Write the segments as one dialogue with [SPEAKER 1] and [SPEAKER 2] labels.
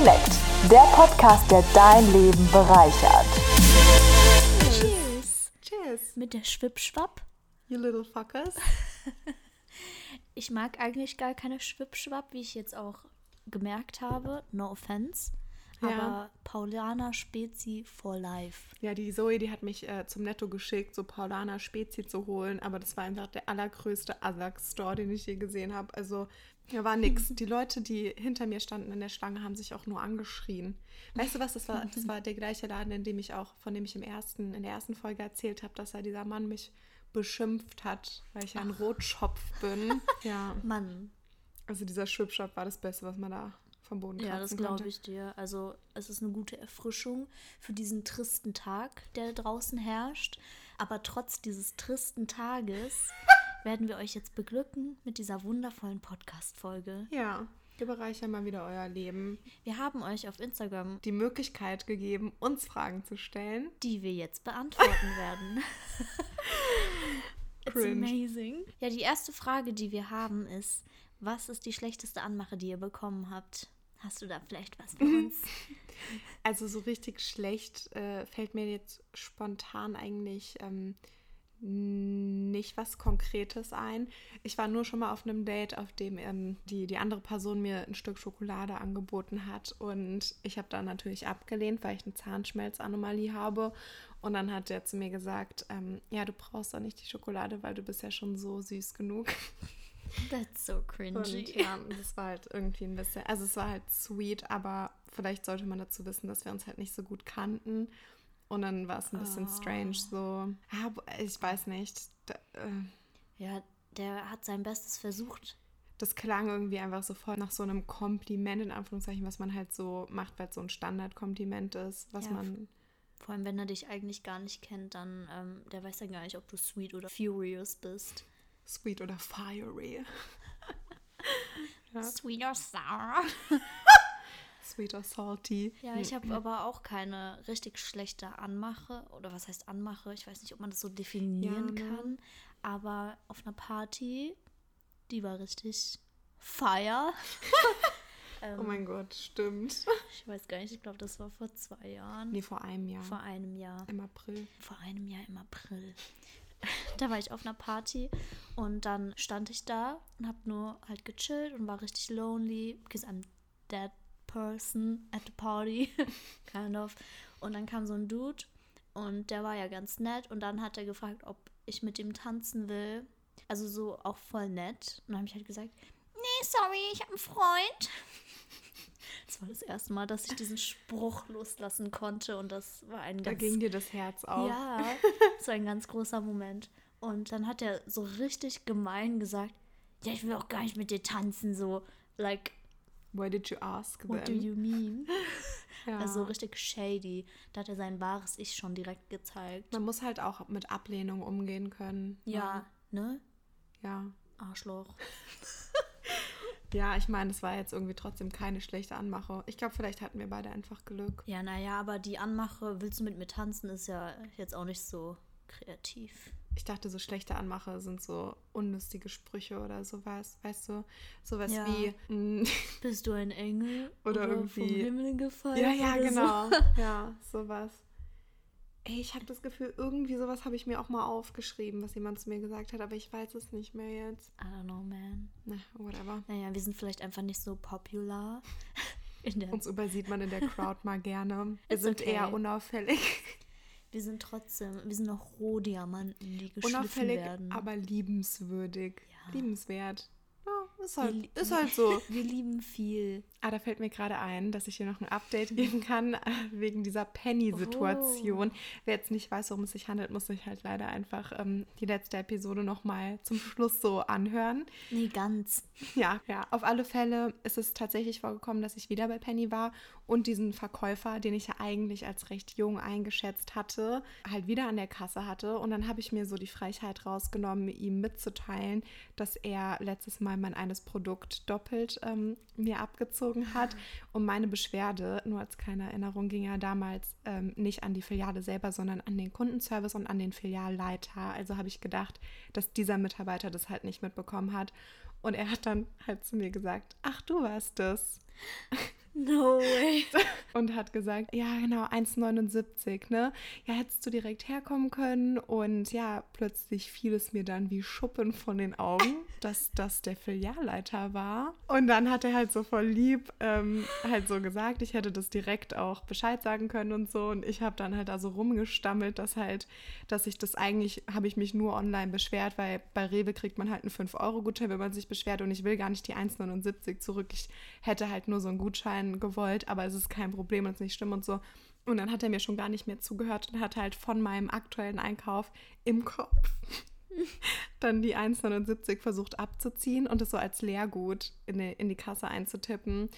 [SPEAKER 1] Connect, der Podcast, der dein Leben bereichert.
[SPEAKER 2] Cheers.
[SPEAKER 3] Cheers,
[SPEAKER 2] Mit der Schwippschwapp.
[SPEAKER 3] you little fuckers.
[SPEAKER 2] Ich mag eigentlich gar keine Schwippschwapp, wie ich jetzt auch gemerkt habe. No offense.
[SPEAKER 3] Ja.
[SPEAKER 2] Aber Paulaner Spezi for life.
[SPEAKER 3] Ja, die Zoe, die hat mich äh, zum Netto geschickt, so Paulaner Spezi zu holen, aber das war einfach der allergrößte Asak-Store, den ich je gesehen habe. Also, da war nix. Die Leute, die hinter mir standen in der Schlange, haben sich auch nur angeschrien. Weißt du was, das war, das war der gleiche Laden, in dem ich auch, von dem ich im ersten, in der ersten Folge erzählt habe, dass da dieser Mann mich beschimpft hat, weil ich ja ein Rotschopf bin. Ja,
[SPEAKER 2] Mann,
[SPEAKER 3] also dieser Schwipschop war das Beste, was man da vom Boden kratzen
[SPEAKER 2] ja, das glaube ich dir. Also, es ist eine gute Erfrischung für diesen tristen Tag, der draußen herrscht. Aber trotz dieses tristen Tages werden wir euch jetzt beglücken mit dieser wundervollen Podcast-Folge.
[SPEAKER 3] Ja, wir bereichern mal wieder euer Leben.
[SPEAKER 2] Wir haben euch auf Instagram
[SPEAKER 3] Die Möglichkeit gegeben, uns Fragen zu stellen.
[SPEAKER 2] die wir jetzt beantworten werden. It's
[SPEAKER 3] Cringe.
[SPEAKER 2] amazing. Ja, die erste Frage, die wir haben, ist: Was ist die schlechteste Anmache, die ihr bekommen habt? Hast du da vielleicht was für uns?
[SPEAKER 3] Also so richtig schlecht äh, fällt mir jetzt spontan eigentlich ähm, nicht was Konkretes ein. Ich war nur schon mal auf einem Date, auf dem ähm, die, die andere Person mir ein Stück Schokolade angeboten hat und ich habe dann natürlich abgelehnt, weil ich eine Zahnschmelzanomalie habe. Und dann hat er zu mir gesagt, ähm, ja, du brauchst doch nicht die Schokolade, weil du bist ja schon so süß genug.
[SPEAKER 2] That's so cringy.
[SPEAKER 3] Und ja, das war halt irgendwie ein bisschen, also es war halt sweet, aber vielleicht sollte man dazu wissen, dass wir uns halt nicht so gut kannten. Und dann war es ein bisschen
[SPEAKER 2] Oh.
[SPEAKER 3] strange, so, ja, ich weiß nicht. Äh,
[SPEAKER 2] Ja, der hat sein Bestes versucht.
[SPEAKER 3] das klang irgendwie einfach so voll nach so einem Kompliment, in Anführungszeichen, was man halt so macht, weil es so ein Standardkompliment ist, was
[SPEAKER 2] Ja,
[SPEAKER 3] man.
[SPEAKER 2] Vor allem, wenn er dich eigentlich gar nicht kennt, dann, ähm, der weiß ja gar nicht, ob du sweet oder furious bist.
[SPEAKER 3] Sweet oder fiery. Ja.
[SPEAKER 2] Sweet or sour.
[SPEAKER 3] Sweet or salty.
[SPEAKER 2] Ja, ich habe aber auch keine richtig schlechte Anmache. Oder was heißt Anmache? Ich weiß nicht, ob man das so definieren
[SPEAKER 3] Ja, ne?
[SPEAKER 2] kann. Aber auf einer Party, die war richtig fire.
[SPEAKER 3] Oh mein Gott, stimmt.
[SPEAKER 2] Ich weiß gar nicht, ich glaube, das war vor zwei Jahren.
[SPEAKER 3] Nee, vor einem Jahr.
[SPEAKER 2] Vor einem Jahr.
[SPEAKER 3] Im April.
[SPEAKER 2] Vor einem Jahr im April. Da war ich auf einer Party und dann stand ich da und habe nur halt gechillt und war richtig lonely, because I'm that person at the party, kind of. Und dann kam so ein Dude und der war ja ganz nett und dann hat er gefragt, ob ich mit ihm tanzen will. Also so auch voll nett. Und dann habe ich halt gesagt, nee, sorry, ich habe einen Freund. Das war das erste Mal, dass ich diesen Spruch loslassen konnte und das war ein
[SPEAKER 3] Da
[SPEAKER 2] ganz
[SPEAKER 3] ging dir das Herz auf.
[SPEAKER 2] ja, das war ein ganz großer Moment. Und dann hat er so richtig gemein gesagt, ja, ich will auch gar nicht mit dir tanzen, so, like,
[SPEAKER 3] Why did you ask
[SPEAKER 2] what do you mean?
[SPEAKER 3] Ja.
[SPEAKER 2] Also richtig shady. Da hat er sein wahres Ich schon direkt gezeigt.
[SPEAKER 3] Man muss halt auch mit Ablehnung umgehen können.
[SPEAKER 2] Ja, ne?
[SPEAKER 3] Ja.
[SPEAKER 2] Arschloch.
[SPEAKER 3] Ja, ich meine, es war jetzt irgendwie trotzdem keine schlechte Anmache. Ich glaube, vielleicht hatten wir beide einfach Glück.
[SPEAKER 2] Ja, naja, aber die Anmache, willst du mit mir tanzen, ist ja jetzt auch nicht so kreativ.
[SPEAKER 3] Ich dachte, so schlechte Anmache sind so unlustige Sprüche oder sowas. Weißt du? Sowas
[SPEAKER 2] Ja.
[SPEAKER 3] wie. mm,
[SPEAKER 2] Bist du ein Engel
[SPEAKER 3] Oder
[SPEAKER 2] vom
[SPEAKER 3] irgendwie-
[SPEAKER 2] Himmel gefallen?
[SPEAKER 3] ja, ja,
[SPEAKER 2] oder
[SPEAKER 3] genau.
[SPEAKER 2] So?
[SPEAKER 3] Ja, sowas. Ey, ich habe das Gefühl, irgendwie sowas habe ich mir auch mal aufgeschrieben, was jemand zu mir gesagt hat, aber ich weiß es nicht mehr jetzt.
[SPEAKER 2] I don't know, man.
[SPEAKER 3] Na, whatever.
[SPEAKER 2] Naja, wir sind vielleicht einfach nicht so popular in der
[SPEAKER 3] Uns übersieht man in der Crowd mal gerne. Wir
[SPEAKER 2] It's
[SPEAKER 3] sind
[SPEAKER 2] okay.
[SPEAKER 3] eher unauffällig.
[SPEAKER 2] Wir sind trotzdem, wir sind noch Rohdiamanten, die geschliffen
[SPEAKER 3] Unauffällig,
[SPEAKER 2] werden.
[SPEAKER 3] aber liebenswürdig.
[SPEAKER 2] Ja.
[SPEAKER 3] Liebenswert. Ja, ist halt, ist halt so.
[SPEAKER 2] wir lieben viel.
[SPEAKER 3] Ah, da fällt mir gerade ein, dass ich hier noch ein Update geben kann äh, wegen dieser Penny-Situation.
[SPEAKER 2] Oh.
[SPEAKER 3] Wer jetzt nicht weiß, worum es sich handelt, muss sich halt leider einfach ähm, die letzte Episode nochmal zum Schluss so anhören.
[SPEAKER 2] Nee, ganz.
[SPEAKER 3] Ja, ja, auf alle Fälle ist es tatsächlich vorgekommen, dass ich wieder bei Penny war und diesen Verkäufer, den ich ja eigentlich als recht jung eingeschätzt hatte, halt wieder an der Kasse hatte. Und dann habe ich mir so die Frechheit rausgenommen, ihm mitzuteilen, dass er letztes Mal mein eines Produkt doppelt ähm, mir abgezogen hat. Und meine Beschwerde, nur als kleine Erinnerung, ging ja damals ähm, nicht an die Filiale selber, sondern an den Kundenservice und an den Filialleiter. Also habe ich gedacht, dass dieser Mitarbeiter das halt nicht mitbekommen hat. Und er hat dann halt zu mir gesagt, ach, du warst das.
[SPEAKER 2] No way.
[SPEAKER 3] und hat gesagt, ja genau, 1,79, ne? Ja, hättest du direkt herkommen können und ja, plötzlich fiel es mir dann wie Schuppen von den Augen, dass das der Filialleiter war. Und dann hat er halt so voll lieb ähm, halt so gesagt, ich hätte das direkt auch Bescheid sagen können und so und ich habe dann halt also rumgestammelt, dass halt, dass ich das eigentlich, habe ich mich nur online beschwert, weil bei Rewe kriegt man halt einen 5-Euro-Gutschein, wenn man sich beschwert und ich will gar nicht die 1,79 zurück. Ich hätte halt nur so einen Gutschein gewollt, aber es ist kein Problem und es ist nicht schlimm und so. Und dann hat er mir schon gar nicht mehr zugehört und hat halt von meinem aktuellen Einkauf im Kopf dann die 1,79 versucht abzuziehen und es so als Leergut in die, in die Kasse einzutippen.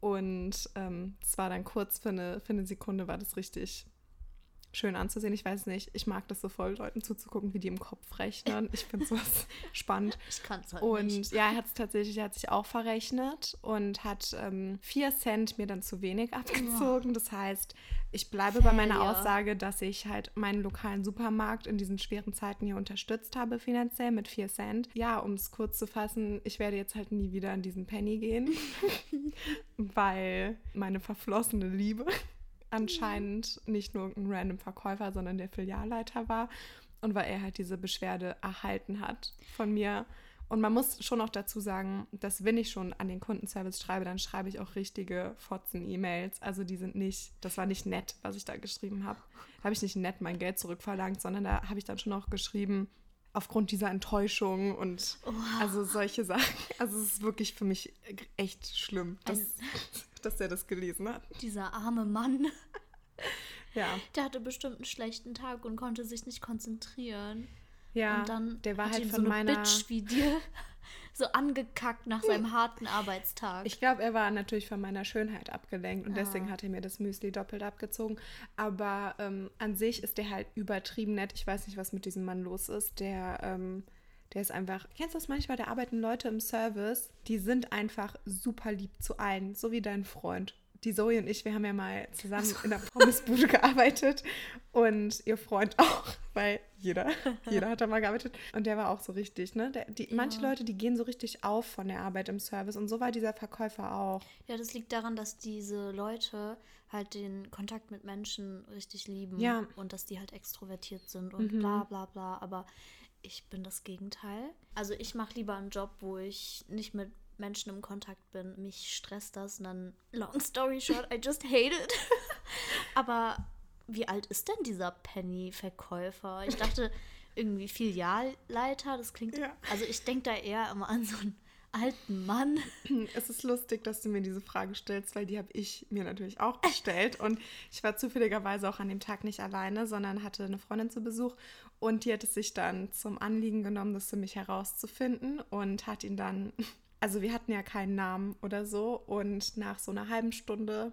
[SPEAKER 3] Und es ähm, war dann kurz für eine, für eine Sekunde, war das richtig schön anzusehen. Ich weiß nicht, ich mag das so voll, Leuten zuzugucken, wie die im Kopf rechnen. Ich finde sowas spannend.
[SPEAKER 2] Ich kann es halt
[SPEAKER 3] und
[SPEAKER 2] nicht.
[SPEAKER 3] ja, er hat es tatsächlich, er hat sich auch verrechnet und hat ähm, vier Cent mir dann zu wenig abgezogen. Das heißt, ich bleibe bei meiner. Aussage, dass ich halt meinen lokalen Supermarkt in diesen schweren Zeiten hier unterstützt habe finanziell mit vier Cent. Ja, um es kurz zu fassen, ich werde jetzt halt nie wieder in diesen Penny gehen, weil meine verflossene Liebe anscheinend nicht nur ein random Verkäufer, sondern der Filialleiter war und weil er halt diese Beschwerde erhalten hat von mir. Und man muss schon auch dazu sagen, dass wenn ich schon an den Kundenservice schreibe, dann schreibe ich auch richtige Fotzen-E-Mails. Also die sind nicht, das war nicht nett, was ich da geschrieben habe. Da habe ich nicht nett mein Geld zurückverlangt, sondern da habe ich dann schon auch geschrieben, aufgrund dieser Enttäuschung und also solche Sachen. Also es ist wirklich für mich echt schlimm, dass, dass er das gelesen hat.
[SPEAKER 2] Dieser arme Mann,
[SPEAKER 3] Ja.
[SPEAKER 2] der hatte bestimmt einen schlechten Tag und konnte sich nicht konzentrieren.
[SPEAKER 3] Ja,
[SPEAKER 2] und dann
[SPEAKER 3] der war
[SPEAKER 2] hat
[SPEAKER 3] halt von
[SPEAKER 2] so eine
[SPEAKER 3] meiner.
[SPEAKER 2] Bitch wie dir so angekackt nach seinem harten Arbeitstag.
[SPEAKER 3] Ich glaube, er war natürlich von meiner Schönheit abgelenkt und
[SPEAKER 2] Ah.
[SPEAKER 3] deswegen hat er mir das Müsli doppelt abgezogen. Aber ähm, an sich ist der halt übertrieben nett. Ich weiß nicht, was mit diesem Mann los ist. Der, ähm, der ist einfach. Kennst du das manchmal? Da arbeiten Leute im Service, die sind einfach super lieb zu allen, so wie dein Freund. Die Zoe und ich, wir haben ja mal zusammen in der Pommesbude gearbeitet und ihr Freund auch, weil jeder, jeder hat da mal gearbeitet. Und der war auch so richtig, ne? Der, die, Manche
[SPEAKER 2] Ja.
[SPEAKER 3] Leute, die gehen so richtig auf von der Arbeit im Service und so war dieser Verkäufer auch.
[SPEAKER 2] ja, das liegt daran, dass diese Leute halt den Kontakt mit Menschen richtig lieben
[SPEAKER 3] Ja.
[SPEAKER 2] und dass die halt extrovertiert sind und bla bla bla. Aber ich bin das Gegenteil. Also ich mache lieber einen Job, wo ich nicht mit Menschen im Kontakt bin. Mich stresst das und dann, long story short, I just hate it. Aber wie alt ist denn dieser Penny-Verkäufer? Ich dachte irgendwie Filialleiter, das klingt.
[SPEAKER 3] Ja.
[SPEAKER 2] Also ich denke da eher immer an so einen alten Mann.
[SPEAKER 3] Es ist lustig, dass du mir diese Frage stellst, weil die habe ich mir natürlich auch gestellt. Und ich war zufälligerweise auch an dem Tag nicht alleine, sondern hatte eine Freundin zu Besuch. Und die hat es sich dann zum Anliegen genommen, das für mich herauszufinden und hat ihn dann, also wir hatten ja keinen Namen oder so. Und nach so einer halben Stunde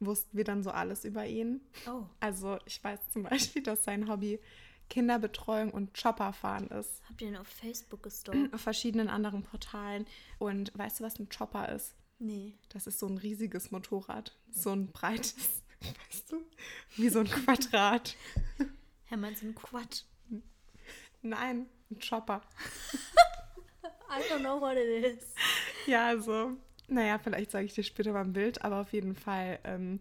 [SPEAKER 3] wussten wir dann so alles über ihn.
[SPEAKER 2] Oh.
[SPEAKER 3] Also ich weiß zum Beispiel, dass sein Hobby Kinderbetreuung und Chopperfahren ist.
[SPEAKER 2] Habt ihr ihn auf Facebook gestalkt?
[SPEAKER 3] Auf verschiedenen anderen Portalen. Und weißt du, was ein Chopper ist?
[SPEAKER 2] Nee.
[SPEAKER 3] Das ist so ein riesiges Motorrad. So ein breites, weißt du, wie so ein Quadrat.
[SPEAKER 2] Herr meinst du einen Quatsch?
[SPEAKER 3] Nein, ein Chopper.
[SPEAKER 2] I don't know what it is.
[SPEAKER 3] Ja, also, naja, vielleicht sage ich dir später mal ein Bild, aber auf jeden Fall, ähm,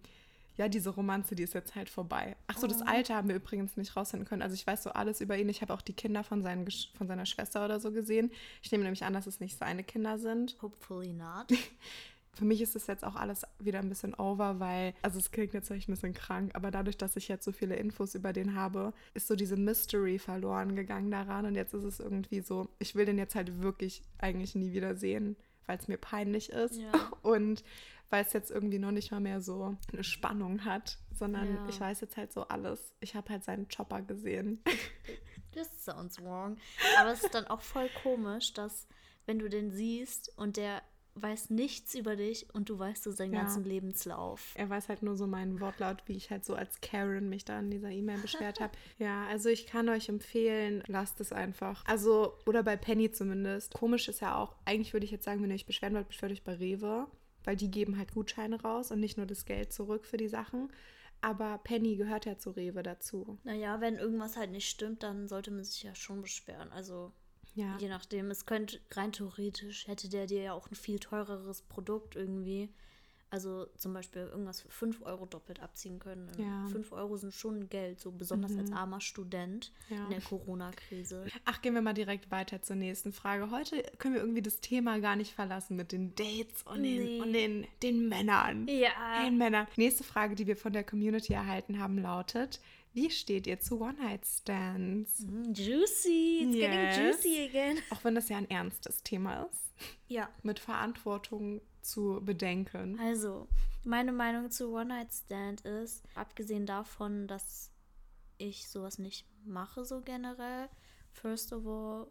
[SPEAKER 3] ja, diese Romanze, die ist jetzt halt vorbei. Ach so, das Alter haben wir übrigens nicht rausfinden können. Also ich weiß so alles über ihn. Ich habe auch die Kinder von, seinen, von seiner Schwester oder so gesehen. Ich nehme nämlich an, dass es nicht seine Kinder sind.
[SPEAKER 2] Hopefully not.
[SPEAKER 3] Für mich ist es jetzt auch alles wieder ein bisschen over, weil, also es klingt jetzt vielleicht ein bisschen krank, aber dadurch, dass ich jetzt so viele Infos über den habe, ist so diese Mystery verloren gegangen daran und jetzt ist es irgendwie so, ich will den jetzt halt wirklich eigentlich nie wieder sehen, weil es mir peinlich ist
[SPEAKER 2] Ja.
[SPEAKER 3] und weil es jetzt irgendwie noch nicht mal mehr so eine Spannung hat, sondern
[SPEAKER 2] Ja.
[SPEAKER 3] ich weiß jetzt halt so alles. Ich habe halt seinen Chopper gesehen.
[SPEAKER 2] This sounds wrong. Aber es ist dann auch voll komisch, dass wenn du den siehst und der weiß nichts über dich und du weißt so seinen
[SPEAKER 3] Ja.
[SPEAKER 2] ganzen Lebenslauf.
[SPEAKER 3] Er weiß halt nur so meinen Wortlaut, wie ich halt so als Karen mich da in dieser E-Mail beschwert habe. Ja, also ich kann euch empfehlen, lasst es einfach. Also, oder bei Penny zumindest. Komisch ist ja auch, eigentlich würde ich jetzt sagen, wenn ihr euch beschweren wollt, beschwert euch bei Rewe, weil die geben halt Gutscheine raus und nicht nur das Geld zurück für die Sachen. Aber Penny gehört ja zu Rewe dazu.
[SPEAKER 2] Naja, wenn irgendwas halt nicht stimmt, dann sollte man sich ja schon beschweren. Also
[SPEAKER 3] Ja.
[SPEAKER 2] je nachdem, es könnte rein theoretisch hätte der dir ja auch ein viel teureres Produkt irgendwie also zum Beispiel irgendwas für 5 Euro doppelt abziehen können.
[SPEAKER 3] Ja.
[SPEAKER 2] 5 Euro sind schon Geld, so besonders als armer Student
[SPEAKER 3] Ja.
[SPEAKER 2] in der Corona-Krise.
[SPEAKER 3] Ach, gehen wir mal direkt weiter zur nächsten Frage. Heute können wir irgendwie das Thema gar nicht verlassen mit den Dates und den,
[SPEAKER 2] Nee.
[SPEAKER 3] und den, den Männern.
[SPEAKER 2] Ja.
[SPEAKER 3] Den Männern. Nächste Frage, die wir von der Community erhalten haben, lautet: Wie steht ihr zu One-Night-Stands?
[SPEAKER 2] Mm, Juicy, it's
[SPEAKER 3] Yes.
[SPEAKER 2] getting juicy again.
[SPEAKER 3] Auch wenn das ja ein ernstes Thema ist,
[SPEAKER 2] Ja,
[SPEAKER 3] mit Verantwortung zu bedenken.
[SPEAKER 2] also meine Meinung zu One-Night-Stand ist, abgesehen davon, dass ich sowas nicht mache so generell, first of all,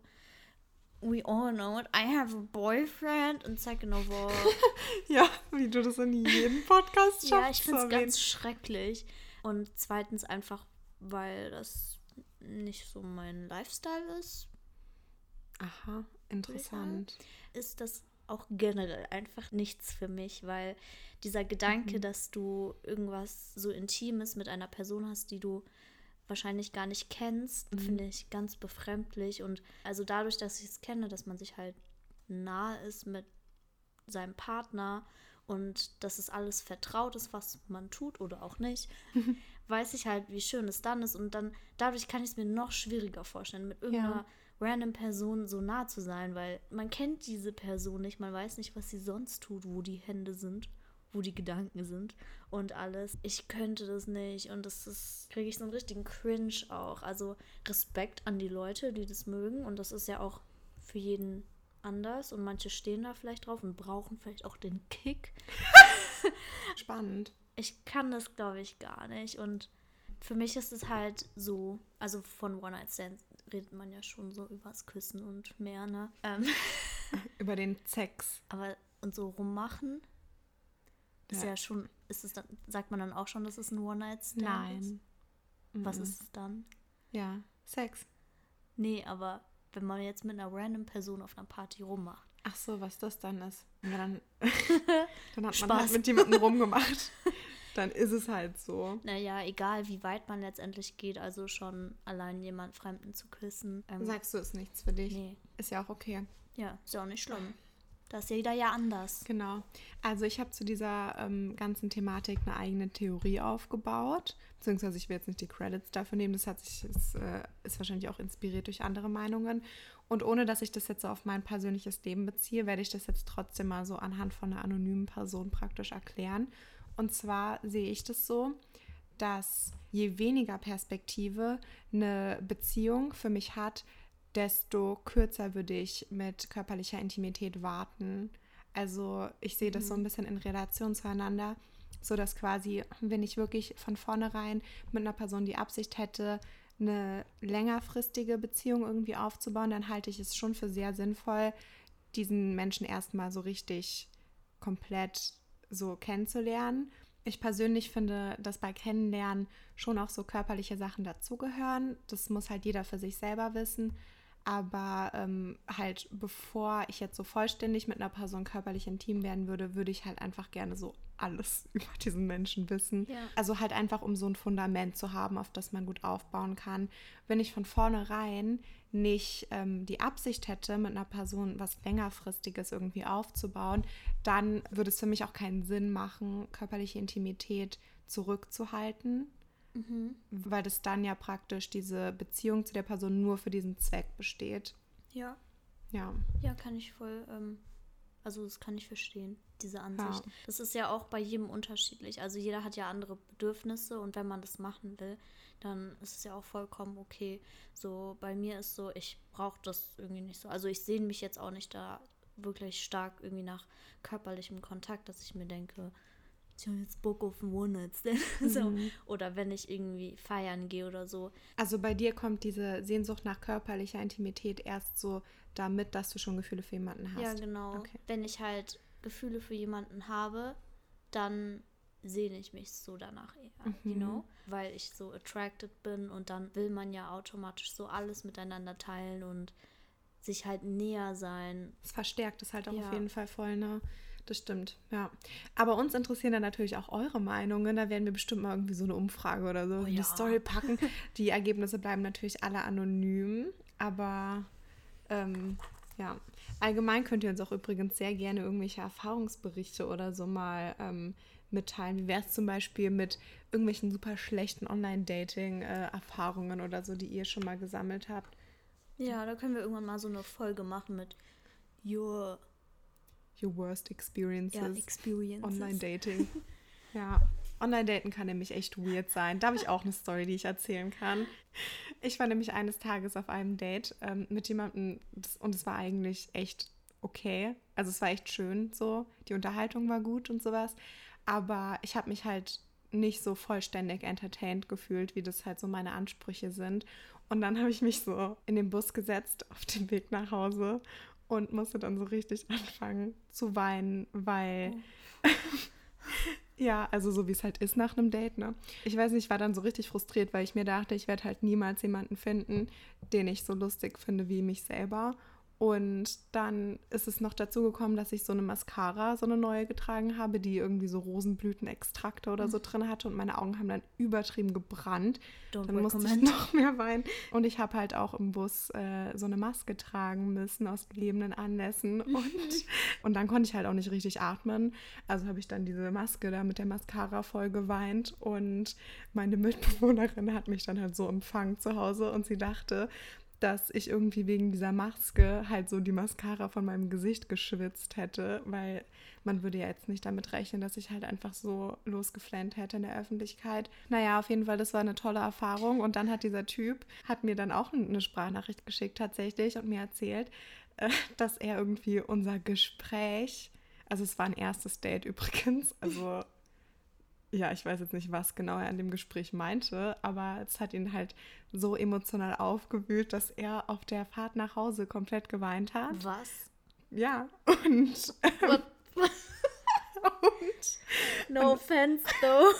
[SPEAKER 2] we all know it, I have a boyfriend und second of all,
[SPEAKER 3] Ja, wie du das in jedem Podcast schaffst.
[SPEAKER 2] ja, ich finde es ganz schrecklich und zweitens einfach, weil das nicht so mein Lifestyle ist,
[SPEAKER 3] Aha, interessant.
[SPEAKER 2] ist das auch generell einfach nichts für mich, weil dieser Gedanke, dass du irgendwas so Intimes mit einer Person hast, die du wahrscheinlich gar nicht kennst, finde ich ganz befremdlich. Und also dadurch, dass ich es kenne, dass man sich halt nahe ist mit seinem Partner und dass es alles vertraut ist, was man tut oder auch nicht, weiß ich halt, wie schön es dann ist. Und dann dadurch kann ich es mir noch schwieriger vorstellen, mit irgendeiner random Person so nah zu sein, weil man kennt diese Person nicht, man weiß nicht, was sie sonst tut, wo die Hände sind, wo die Gedanken sind und alles. Ich könnte das nicht und das ist, kriege ich so einen richtigen Cringe auch. Also Respekt an die Leute, die das mögen und das ist ja auch für jeden anders und manche stehen da vielleicht drauf und brauchen vielleicht auch den Kick.
[SPEAKER 3] Spannend.
[SPEAKER 2] Ich kann das, glaube ich, gar nicht und für mich ist es halt so, also von One-Night-Stands redet man ja schon so übers Küssen und mehr, ne? Ähm,
[SPEAKER 3] Über den Sex.
[SPEAKER 2] aber und so rummachen ist
[SPEAKER 3] Ja.
[SPEAKER 2] ja, schon, ist es dann, sagt man dann auch schon, dass es ein One-Night-Stand ist?
[SPEAKER 3] Nein.
[SPEAKER 2] Was
[SPEAKER 3] Mhm.
[SPEAKER 2] ist es dann?
[SPEAKER 3] Ja, Sex.
[SPEAKER 2] Nee, aber wenn man jetzt mit einer random Person auf einer Party rummacht.
[SPEAKER 3] Ach so, was das dann ist. Ja, dann, dann hat man
[SPEAKER 2] Spaß.
[SPEAKER 3] halt mit jemandem rumgemacht. Dann ist es halt so.
[SPEAKER 2] Naja, egal wie weit man letztendlich geht, also schon allein jemand Fremden zu küssen. Ähm,
[SPEAKER 3] Sagst du, ist nichts für dich.
[SPEAKER 2] nee,
[SPEAKER 3] Ist ja auch okay.
[SPEAKER 2] ja, ist ja auch nicht schlimm. Da ist jeder ja anders.
[SPEAKER 3] Genau. Also ich habe zu dieser ähm, ganzen Thematik eine eigene Theorie aufgebaut. Beziehungsweise ich will jetzt nicht die Credits dafür nehmen. Das hat sich, ist, äh, ist wahrscheinlich auch inspiriert durch andere Meinungen. Und ohne dass ich das jetzt so auf mein persönliches Leben beziehe, werde ich das jetzt trotzdem mal so anhand von einer anonymen Person praktisch erklären. Und zwar sehe ich das so, dass je weniger Perspektive eine Beziehung für mich hat, desto kürzer würde ich mit körperlicher Intimität warten. Also ich sehe das so ein bisschen in Relation zueinander, so dass quasi, wenn ich wirklich von vornherein mit einer Person die Absicht hätte, eine längerfristige Beziehung irgendwie aufzubauen, dann halte ich es schon für sehr sinnvoll, diesen Menschen erstmal so richtig komplett so kennenzulernen. Ich persönlich finde, dass bei Kennenlernen schon auch so körperliche Sachen dazugehören. Das muss halt jeder für sich selber wissen. Aber ähm, halt, bevor ich jetzt so vollständig mit einer Person körperlich intim werden würde, würde ich halt einfach gerne so alles über diesen Menschen wissen.
[SPEAKER 2] Ja.
[SPEAKER 3] Also halt einfach, um so ein Fundament zu haben, auf das man gut aufbauen kann. Wenn ich von vornherein nicht ähm, die Absicht hätte, mit einer Person was längerfristiges irgendwie aufzubauen, dann würde es für mich auch keinen Sinn machen, körperliche Intimität zurückzuhalten,
[SPEAKER 2] Mhm.
[SPEAKER 3] weil das dann ja praktisch diese Beziehung zu der Person nur für diesen Zweck besteht.
[SPEAKER 2] Ja,
[SPEAKER 3] Ja.
[SPEAKER 2] ja, kann ich voll, ähm, also das kann ich verstehen, diese Ansicht.
[SPEAKER 3] Ja.
[SPEAKER 2] Das ist ja auch bei jedem unterschiedlich. Also jeder hat ja andere Bedürfnisse und wenn man das machen will, dann ist es ja auch vollkommen okay. So bei mir ist so, ich brauche das irgendwie nicht so. Also ich sehne mich jetzt auch nicht da wirklich stark irgendwie nach körperlichem Kontakt, dass ich mir denke, ich habe jetzt Bock auf einen One-Night-Stand. so.
[SPEAKER 3] Mhm.
[SPEAKER 2] Oder wenn ich irgendwie feiern gehe oder so.
[SPEAKER 3] Also bei dir kommt diese Sehnsucht nach körperlicher Intimität erst so damit, dass du schon Gefühle für jemanden hast.
[SPEAKER 2] Ja, genau.
[SPEAKER 3] Okay.
[SPEAKER 2] Wenn ich halt Gefühle für jemanden habe, dann sehne ich mich so danach eher, you
[SPEAKER 3] Mhm.
[SPEAKER 2] know? Weil ich so attracted bin und dann will man ja automatisch so alles miteinander teilen und sich halt näher sein.
[SPEAKER 3] Es verstärkt es halt auch
[SPEAKER 2] Ja.
[SPEAKER 3] auf jeden Fall voll, ne? Das stimmt, ja. Aber uns interessieren dann natürlich auch eure Meinungen. Da werden wir bestimmt mal irgendwie so eine Umfrage oder so in
[SPEAKER 2] Oh ja.
[SPEAKER 3] die Story packen. Die Ergebnisse bleiben natürlich alle anonym. Aber ähm, Ja, allgemein könnt ihr uns auch übrigens sehr gerne irgendwelche Erfahrungsberichte oder so mal ähm, mitteilen. Wie wäre es zum Beispiel mit irgendwelchen super schlechten Online-Dating-Erfahrungen oder so, die ihr schon mal gesammelt habt?
[SPEAKER 2] Ja, da können wir irgendwann mal so eine Folge machen mit Your
[SPEAKER 3] Your worst experiences.
[SPEAKER 2] ja, Experiences.
[SPEAKER 3] Online-Dating. ja. Online-Daten kann nämlich echt weird sein. Da habe ich auch eine Story, die ich erzählen kann. Ich war nämlich eines Tages auf einem Date ähm, mit jemandem und es war eigentlich echt okay. Also es war echt schön so. Die Unterhaltung war gut und sowas. Aber ich habe mich halt nicht so vollständig entertained gefühlt, wie das halt so meine Ansprüche sind. Und dann habe ich mich so in den Bus gesetzt auf dem Weg nach Hause und musste dann so richtig anfangen zu weinen, weil ja, also so wie es halt ist nach einem Date, ne? Ich weiß nicht, ich war dann so richtig frustriert, weil ich mir dachte, ich werde halt niemals jemanden finden, den ich so lustig finde wie mich selber. Und dann ist es noch dazu gekommen, dass ich so eine Mascara, so eine neue getragen habe, die irgendwie so Rosenblütenextrakte oder so drin hatte und meine Augen haben dann übertrieben gebrannt.
[SPEAKER 2] Don't
[SPEAKER 3] dann musste ich
[SPEAKER 2] recommend.
[SPEAKER 3] noch mehr weinen. Und ich habe halt auch im Bus äh, so eine Maske tragen müssen aus gegebenen Anlässen. Und, und dann konnte ich halt auch nicht richtig atmen. Also habe ich dann diese Maske da mit der Mascara voll geweint. Und meine Mitbewohnerin hat mich dann halt so empfangen zu Hause und sie dachte, dass ich irgendwie wegen dieser Maske halt so die Mascara von meinem Gesicht geschwitzt hätte, weil man würde ja jetzt nicht damit rechnen, dass ich halt einfach so losgeflennt hätte in der Öffentlichkeit. Naja, auf jeden Fall, das war eine tolle Erfahrung. Und dann hat dieser Typ, hat mir dann auch eine Sprachnachricht geschickt tatsächlich und mir erzählt, äh, dass er irgendwie unser Gespräch, also es war ein erstes Date übrigens, also ja, ich weiß jetzt nicht, was genau er an dem Gespräch meinte, aber es hat ihn halt so emotional aufgewühlt, dass er auf der Fahrt nach Hause komplett geweint hat.
[SPEAKER 2] Was?
[SPEAKER 3] Ja, und,
[SPEAKER 2] What?
[SPEAKER 3] und,
[SPEAKER 2] No offense, though.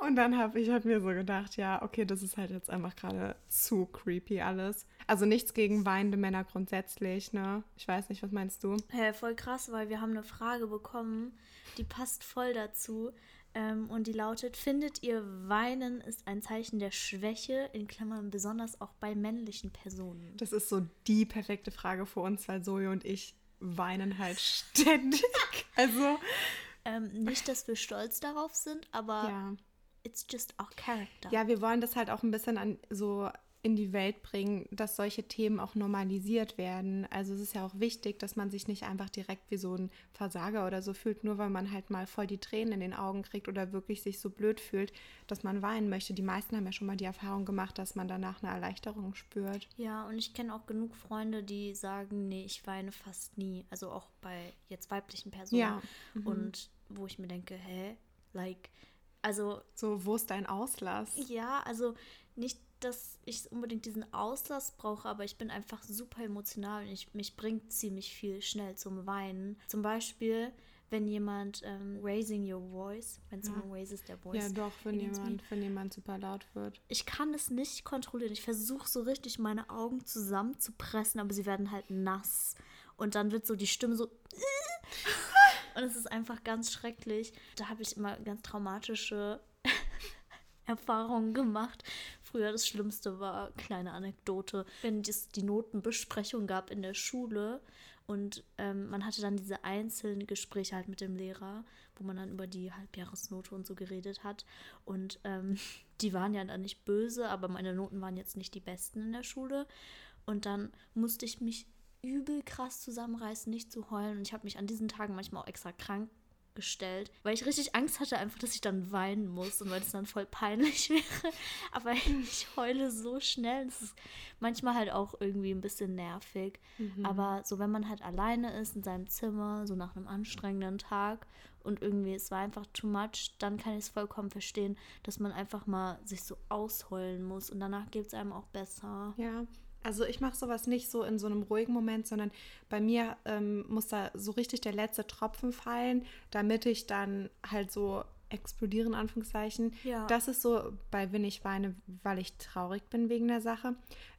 [SPEAKER 3] und dann habe ich hab mir so gedacht, ja, okay, das ist halt jetzt einfach gerade zu creepy alles. Also nichts gegen weinende Männer grundsätzlich, ne? Ich weiß nicht, was meinst du?
[SPEAKER 2] Hä, voll krass, weil wir haben eine Frage bekommen, die passt voll dazu. Ähm, und die lautet: Findet ihr, Weinen ist ein Zeichen der Schwäche, in Klammern besonders auch bei männlichen Personen?
[SPEAKER 3] Das ist so die perfekte Frage für uns, weil Zoe und ich weinen halt ständig. Also,
[SPEAKER 2] Ähm, nicht, dass wir stolz darauf sind, aber
[SPEAKER 3] ja.
[SPEAKER 2] it's just our character.
[SPEAKER 3] Ja, wir wollen das halt auch ein bisschen an so in die Welt bringen, dass solche Themen auch normalisiert werden. Also es ist ja auch wichtig, dass man sich nicht einfach direkt wie so ein Versager oder so fühlt, nur weil man halt mal voll die Tränen in den Augen kriegt oder wirklich sich so blöd fühlt, dass man weinen möchte. Die meisten haben ja schon mal die Erfahrung gemacht, dass man danach eine Erleichterung spürt.
[SPEAKER 2] Ja, und ich kenne auch genug Freunde, die sagen, nee, ich weine fast nie. Also auch bei jetzt weiblichen Personen.
[SPEAKER 3] Ja, mhm.
[SPEAKER 2] Und wo ich mir denke, hä? Like, also
[SPEAKER 3] So, wo ist dein Auslass?
[SPEAKER 2] ja, also nicht, dass ich unbedingt diesen Auslass brauche, aber ich bin einfach super emotional und ich, mich bringt ziemlich viel schnell zum Weinen. Zum Beispiel, wenn jemand ähm, raising your voice, wenn someone raises their voice.
[SPEAKER 3] Ja, doch, wenn jemand, wenn jemand super laut wird.
[SPEAKER 2] Ich kann es nicht kontrollieren. Ich versuche so richtig meine Augen zusammenzupressen, aber sie werden halt nass. Und dann wird so die Stimme so. Und es ist einfach ganz schrecklich. Da habe ich immer ganz traumatische Erfahrungen gemacht. Früher das Schlimmste war, kleine Anekdote, wenn es die Notenbesprechung gab in der Schule und ähm, man hatte dann diese einzelnen Gespräche halt mit dem Lehrer, wo man dann über die Halbjahresnote und so geredet hat. Und ähm, die waren ja dann nicht böse, aber meine Noten waren jetzt nicht die besten in der Schule. Und dann musste ich mich übel krass zusammenreißen, nicht zu heulen. Und ich habe mich an diesen Tagen manchmal auch extra krank gestellt, weil ich richtig Angst hatte, einfach, dass ich dann weinen muss und weil es dann voll peinlich wäre. Aber ich heule so schnell. Es ist manchmal halt auch irgendwie ein bisschen nervig. Aber so, wenn man halt alleine ist in seinem Zimmer, so nach einem anstrengenden Tag und irgendwie es war einfach too much, dann kann ich es vollkommen verstehen, dass man einfach mal sich so ausheulen muss und danach geht es einem auch besser.
[SPEAKER 3] Ja, also ich mache sowas nicht so in so einem ruhigen Moment, sondern bei mir ähm, muss da so richtig der letzte Tropfen fallen, damit ich dann halt so explodiere, in Anführungszeichen.
[SPEAKER 2] Ja.
[SPEAKER 3] Das ist so bei wenn ich weine, weil ich traurig bin wegen der Sache.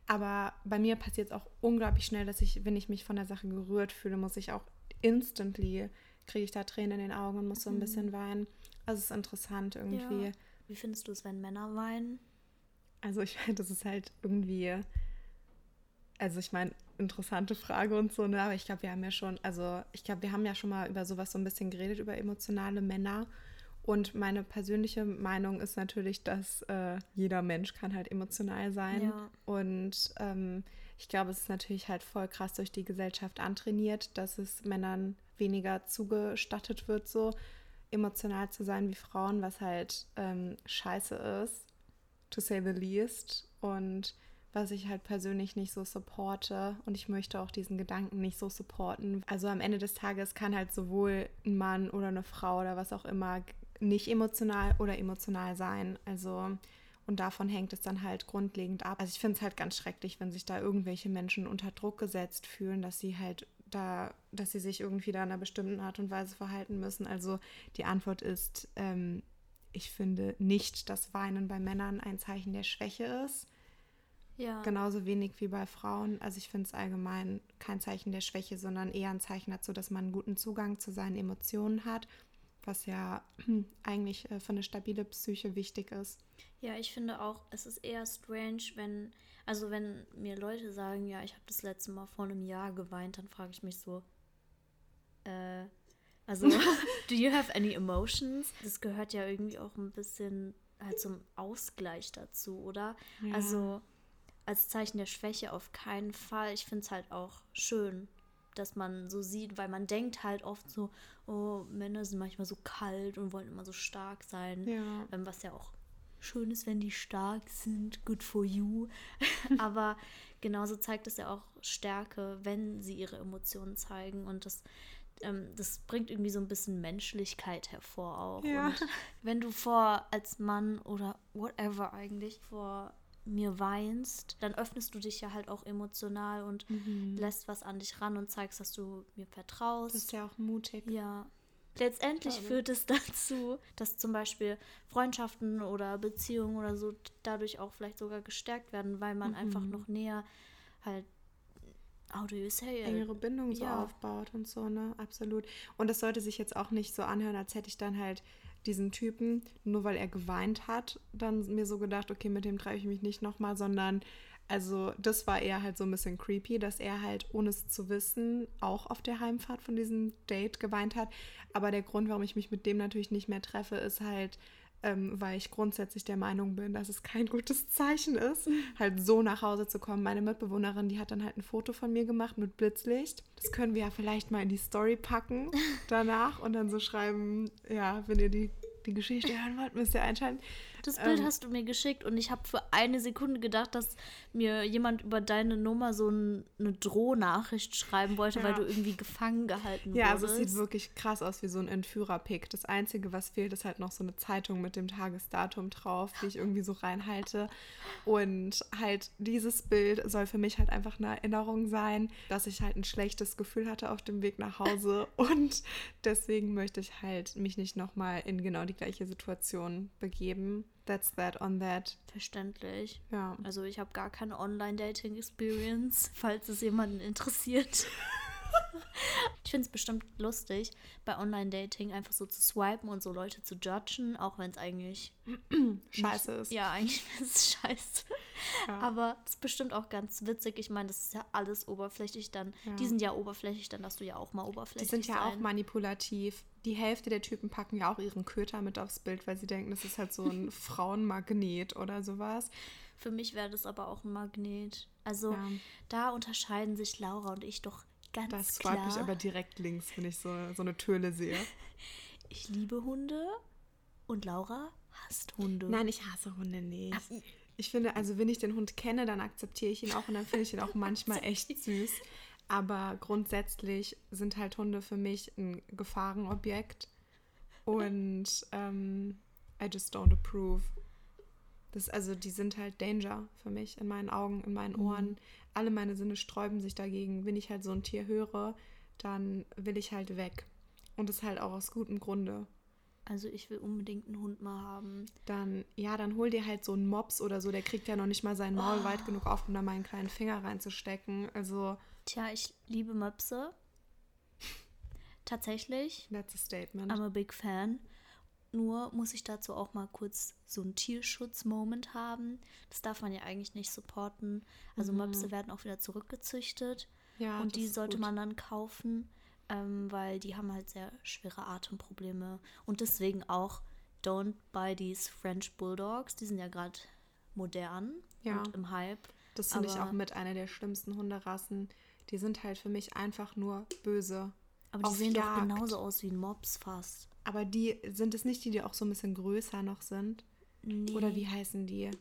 [SPEAKER 3] Aber bei mir passiert es auch unglaublich schnell, dass ich, wenn ich mich von der Sache gerührt fühle, muss ich auch instantly, kriege ich da Tränen in den Augen und muss so ein bisschen weinen. Also es ist interessant irgendwie.
[SPEAKER 2] Ja. Wie findest du es, wenn Männer weinen?
[SPEAKER 3] Also ich finde, das ist halt irgendwie, also ich meine, interessante Frage und so, ne? Aber ich glaube, wir haben ja schon, also ich glaube, wir haben ja schon mal über sowas so ein bisschen geredet, über emotionale Männer. Und meine persönliche Meinung ist natürlich, dass äh, jeder Mensch kann halt emotional sein.
[SPEAKER 2] Ja.
[SPEAKER 3] Und ähm, ich glaube, es ist natürlich halt voll krass durch die Gesellschaft antrainiert, dass es Männern weniger zugestattet wird, so emotional zu sein wie Frauen, was halt ähm, scheiße ist, to say the least. Und was ich halt persönlich nicht so supporte und ich möchte auch diesen Gedanken nicht so supporten. Also am Ende des Tages kann halt sowohl ein Mann oder eine Frau oder was auch immer nicht emotional oder emotional sein. Also und davon hängt es dann halt grundlegend ab. Also ich finde es halt ganz schrecklich, wenn sich da irgendwelche Menschen unter Druck gesetzt fühlen, dass sie halt da, dass sie sich irgendwie da in einer bestimmten Art und Weise verhalten müssen. Also die Antwort ist, ähm, ich finde nicht, dass Weinen bei Männern ein Zeichen der Schwäche ist.
[SPEAKER 2] Ja.
[SPEAKER 3] Genauso wenig wie bei Frauen. Also ich finde es allgemein kein Zeichen der Schwäche, sondern eher ein Zeichen dazu, dass man einen guten Zugang zu seinen Emotionen hat, was ja eigentlich äh, für eine stabile Psyche wichtig ist.
[SPEAKER 2] Ja, ich finde auch, es ist eher strange, wenn, also wenn mir Leute sagen, ja, ich habe das letzte Mal vor einem Jahr geweint, dann frage ich mich so, äh, also, do you have any emotions? Das gehört ja irgendwie auch ein bisschen halt zum Ausgleich dazu, oder?
[SPEAKER 3] Ja.
[SPEAKER 2] Also, als Zeichen der Schwäche auf keinen Fall. Ich finde es halt auch schön, dass man so sieht, weil man denkt halt oft so, oh, Männer sind manchmal so kalt und wollen immer so stark sein.
[SPEAKER 3] Ja.
[SPEAKER 2] Ähm, was ja auch schön ist, wenn die stark sind, good for you. Aber genauso zeigt es ja auch Stärke, wenn sie ihre Emotionen zeigen und das ähm, das bringt irgendwie so ein bisschen Menschlichkeit hervor auch.
[SPEAKER 3] Ja.
[SPEAKER 2] Und wenn du vor als Mann oder whatever eigentlich vor mir weinst, dann öffnest du dich ja halt auch emotional und
[SPEAKER 3] Mhm.
[SPEAKER 2] lässt was an dich ran und zeigst, dass du mir vertraust.
[SPEAKER 3] Das ist ja auch mutig.
[SPEAKER 2] Ja. Letztendlich führt es dazu, dass zum Beispiel Freundschaften oder Beziehungen oder so dadurch auch vielleicht sogar gestärkt werden, weil man einfach
[SPEAKER 3] Mhm.
[SPEAKER 2] noch näher halt, it?
[SPEAKER 3] engere Bindung so
[SPEAKER 2] Ja.
[SPEAKER 3] aufbaut und so, ne? Absolut. Und es sollte sich jetzt auch nicht so anhören, als hätte ich dann halt diesen Typen, nur weil er geweint hat, dann mir so gedacht, okay, mit dem treffe ich mich nicht nochmal, sondern also das war eher halt so ein bisschen creepy, dass er halt, ohne es zu wissen, auch auf der Heimfahrt von diesem Date geweint hat. Aber der Grund, warum ich mich mit dem natürlich nicht mehr treffe, ist halt, ähm, weil ich grundsätzlich der Meinung bin, dass es kein gutes Zeichen ist, halt so nach Hause zu kommen. Meine Mitbewohnerin, die hat dann halt ein Foto von mir gemacht mit Blitzlicht. Das können wir ja vielleicht mal in die Story packen danach und dann so schreiben, ja, wenn ihr die, die Geschichte hören wollt, müsst ihr einschalten.
[SPEAKER 2] Das Bild
[SPEAKER 3] Ähm,
[SPEAKER 2] hast du mir geschickt und ich habe für eine Sekunde gedacht, dass mir jemand über deine Nummer so ein, eine Drohnachricht schreiben wollte, weil
[SPEAKER 3] Ja.
[SPEAKER 2] du irgendwie gefangen gehalten
[SPEAKER 3] Ja, also
[SPEAKER 2] wurdest.
[SPEAKER 3] es sieht wirklich krass aus wie so ein Entführer-Pick. Das Einzige, was fehlt, ist halt noch so eine Zeitung mit dem Tagesdatum drauf, die ich irgendwie so reinhalte. Und halt dieses Bild soll für mich halt einfach eine Erinnerung sein, dass ich halt ein schlechtes Gefühl hatte auf dem Weg nach Hause. Und deswegen möchte ich halt mich nicht nochmal in genau die gleiche Situation begeben. That's that on that.
[SPEAKER 2] Verständlich.
[SPEAKER 3] Ja.
[SPEAKER 2] Also ich habe gar keine Online-Dating-Experience, falls es jemanden interessiert. ich finde es bestimmt lustig, bei Online-Dating einfach so zu swipen und so Leute zu judgen, auch wenn es eigentlich
[SPEAKER 3] Scheiße ist.
[SPEAKER 2] Ja, eigentlich ist es scheiße.
[SPEAKER 3] Ja.
[SPEAKER 2] Aber es ist bestimmt auch ganz witzig. Ich meine, das ist ja alles oberflächlich dann.
[SPEAKER 3] Ja.
[SPEAKER 2] Die sind ja oberflächlich, dann darfst du ja auch mal
[SPEAKER 3] Die
[SPEAKER 2] oberflächlich
[SPEAKER 3] sind ja auch
[SPEAKER 2] sein.
[SPEAKER 3] manipulativ. Die Hälfte der Typen packen ja auch ihren Köter mit aufs Bild, weil sie denken, das ist halt so ein Frauenmagnet oder sowas.
[SPEAKER 2] Für mich wäre das aber auch ein Magnet. Also
[SPEAKER 3] Ja.
[SPEAKER 2] da unterscheiden sich Laura und ich doch ganz
[SPEAKER 3] Das
[SPEAKER 2] klar.
[SPEAKER 3] swipe ich aber direkt links, wenn ich so, so eine Töle sehe.
[SPEAKER 2] ich liebe Hunde und Laura hasst Hunde.
[SPEAKER 3] Nein, ich hasse Hunde nicht.
[SPEAKER 2] Ah,
[SPEAKER 3] Ich finde, also wenn ich den Hund kenne, dann akzeptiere ich ihn auch und dann finde ich ihn auch manchmal echt süß. Aber grundsätzlich sind halt Hunde für mich ein Gefahrenobjekt. Und ähm, I just don't approve. Das, also die sind halt Danger für mich in meinen Augen, in meinen Ohren. Alle meine Sinne sträuben sich dagegen. Wenn ich halt so ein Tier höre, dann will ich halt weg. Und das halt auch aus gutem Grunde.
[SPEAKER 2] Also ich will unbedingt einen Hund mal haben.
[SPEAKER 3] Dann, ja, dann hol dir halt so einen Mops oder so. Der kriegt ja noch nicht mal sein Maul weit genug auf, um da mal einen kleinen Finger reinzustecken. Also,
[SPEAKER 2] Tja, ich liebe Möpse. Tatsächlich.
[SPEAKER 3] that's a statement.
[SPEAKER 2] I'm a big fan. Nur muss ich dazu auch mal kurz so einen Tierschutz-Moment haben. Das darf man ja eigentlich nicht supporten. Also Möpse werden auch wieder zurückgezüchtet.
[SPEAKER 3] Ja,
[SPEAKER 2] und die sollte
[SPEAKER 3] gut.
[SPEAKER 2] man dann kaufen, ähm, weil die haben halt sehr schwere Atemprobleme. Und deswegen auch don't buy these French Bulldogs. Die sind ja gerade modern
[SPEAKER 3] Ja.
[SPEAKER 2] und im Hype.
[SPEAKER 3] Das finde ich auch mit einer der schlimmsten Hunderassen. Die sind halt für mich einfach nur böse.
[SPEAKER 2] Aber die sehen doch
[SPEAKER 3] Jagd.
[SPEAKER 2] genauso aus wie Mops fast.
[SPEAKER 3] Aber die sind es nicht die, die auch so ein bisschen größer noch sind?
[SPEAKER 2] Nee.
[SPEAKER 3] Oder wie heißen die?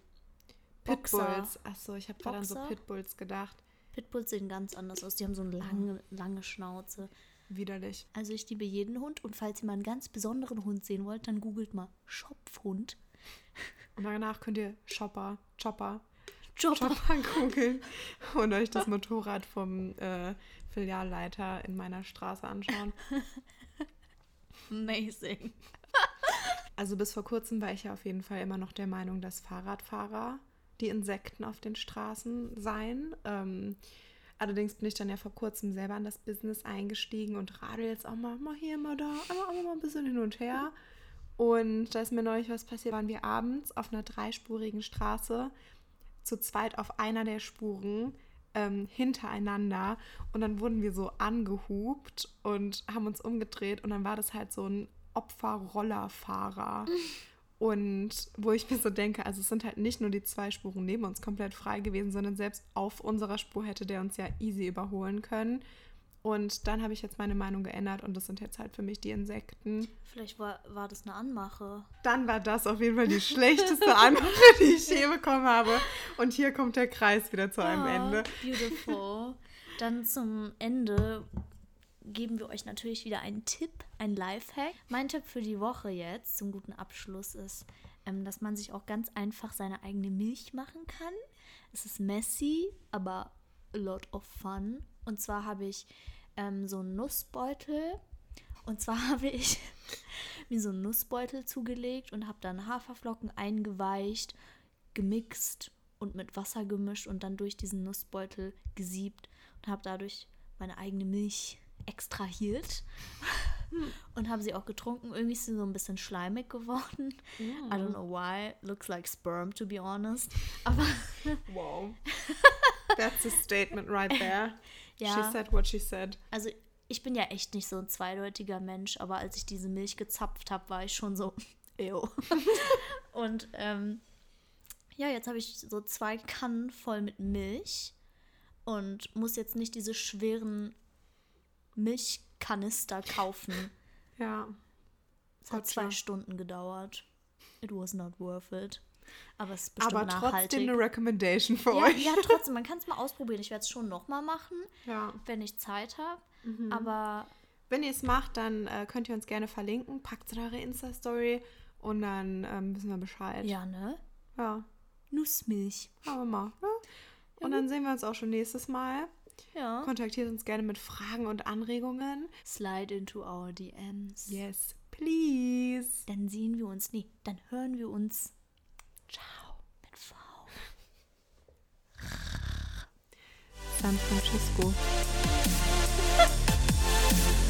[SPEAKER 2] Boxer.
[SPEAKER 3] Pitbulls. Achso, ich habe gerade an so? Pitbulls gedacht.
[SPEAKER 2] Pitbulls sehen ganz anders aus. Die haben so eine lange, lange Schnauze.
[SPEAKER 3] Widerlich.
[SPEAKER 2] Also ich liebe jeden Hund und falls ihr mal einen ganz besonderen Hund sehen wollt, dann googelt mal Schopfhund.
[SPEAKER 3] Und danach könnt ihr Chopper, Chopper,
[SPEAKER 2] Chopper.
[SPEAKER 3] Googeln und euch das Motorrad vom äh, Filialleiter in meiner Straße anschauen.
[SPEAKER 2] Amazing.
[SPEAKER 3] Also bis vor kurzem war ich ja auf jeden Fall immer noch der Meinung, dass Fahrradfahrer die Insekten auf den Straßen seien. Ähm, allerdings bin ich dann ja vor kurzem selber in das Business eingestiegen und radel jetzt auch mal, mal hier, mal da, einfach mal ein bisschen hin und her. Und da ist mir neulich was passiert, waren wir abends auf einer dreispurigen Straße zu zweit auf einer der Spuren ähm, hintereinander und dann wurden wir so angehupt und haben uns umgedreht und dann war das halt so ein Opfer-Rollerfahrer. Und wo ich mir so denke, also es sind halt nicht nur die zwei Spuren neben uns komplett frei gewesen, sondern selbst auf unserer Spur hätte der uns ja easy überholen können. Und dann habe ich jetzt meine Meinung geändert und das sind jetzt halt für mich die Insekten.
[SPEAKER 2] Vielleicht war, war das eine Anmache.
[SPEAKER 3] Dann war das auf jeden Fall die schlechteste Antwort, die ich je bekommen habe. Und hier kommt der Kreis wieder zu einem
[SPEAKER 2] Ah,
[SPEAKER 3] Ende.
[SPEAKER 2] Beautiful. Dann zum Ende geben wir euch natürlich wieder einen Tipp, ein Lifehack. Mein Tipp für die Woche jetzt zum guten Abschluss ist, ähm, dass man sich auch ganz einfach seine eigene Milch machen kann. Es ist messy, aber a lot of fun. Und zwar habe ich ähm, so einen Nussbeutel. Und zwar habe ich mir so einen Nussbeutel zugelegt und habe dann Haferflocken eingeweicht, gemixt und mit Wasser gemischt und dann durch diesen Nussbeutel gesiebt und habe dadurch meine eigene Milch extrahiert und habe sie auch getrunken. Irgendwie ist sie so ein bisschen schleimig geworden. I don't know why. Looks like sperm, to be honest. Aber
[SPEAKER 3] Wow. That's a statement right there.
[SPEAKER 2] Ja.
[SPEAKER 3] She said what she said.
[SPEAKER 2] also ich bin ja echt nicht so ein zweideutiger Mensch, aber als ich diese Milch gezapft habe, war ich schon so, ew. Und ähm, ja, jetzt habe ich so zwei Kannen voll mit Milch und muss jetzt nicht diese schweren Milchkanister kaufen.
[SPEAKER 3] Ja.
[SPEAKER 2] Es hat zwei. Stunden gedauert. It was not worth it. Aber es ist bestimmt
[SPEAKER 3] Aber trotzdem
[SPEAKER 2] nachhaltig.
[SPEAKER 3] eine Recommendation für
[SPEAKER 2] ja,
[SPEAKER 3] euch.
[SPEAKER 2] ja, trotzdem, man kann es mal ausprobieren. Ich werde es schon nochmal machen,
[SPEAKER 3] Ja.
[SPEAKER 2] wenn ich Zeit habe.
[SPEAKER 3] Mhm.
[SPEAKER 2] Aber
[SPEAKER 3] Wenn ihr es macht, dann äh, könnt ihr uns gerne verlinken. Packt es in eure Insta-Story und dann ähm, wissen wir Bescheid.
[SPEAKER 2] ja, ne?
[SPEAKER 3] Ja.
[SPEAKER 2] Nussmilch.
[SPEAKER 3] Aber mal. Ne? Und dann sehen wir uns auch schon nächstes Mal.
[SPEAKER 2] Ja.
[SPEAKER 3] Kontaktiert uns gerne mit Fragen und Anregungen.
[SPEAKER 2] Slide into our DMs.
[SPEAKER 3] Yes, please.
[SPEAKER 2] Dann sehen wir uns, nee, dann hören wir uns. Ciao mit V.
[SPEAKER 3] San Francisco.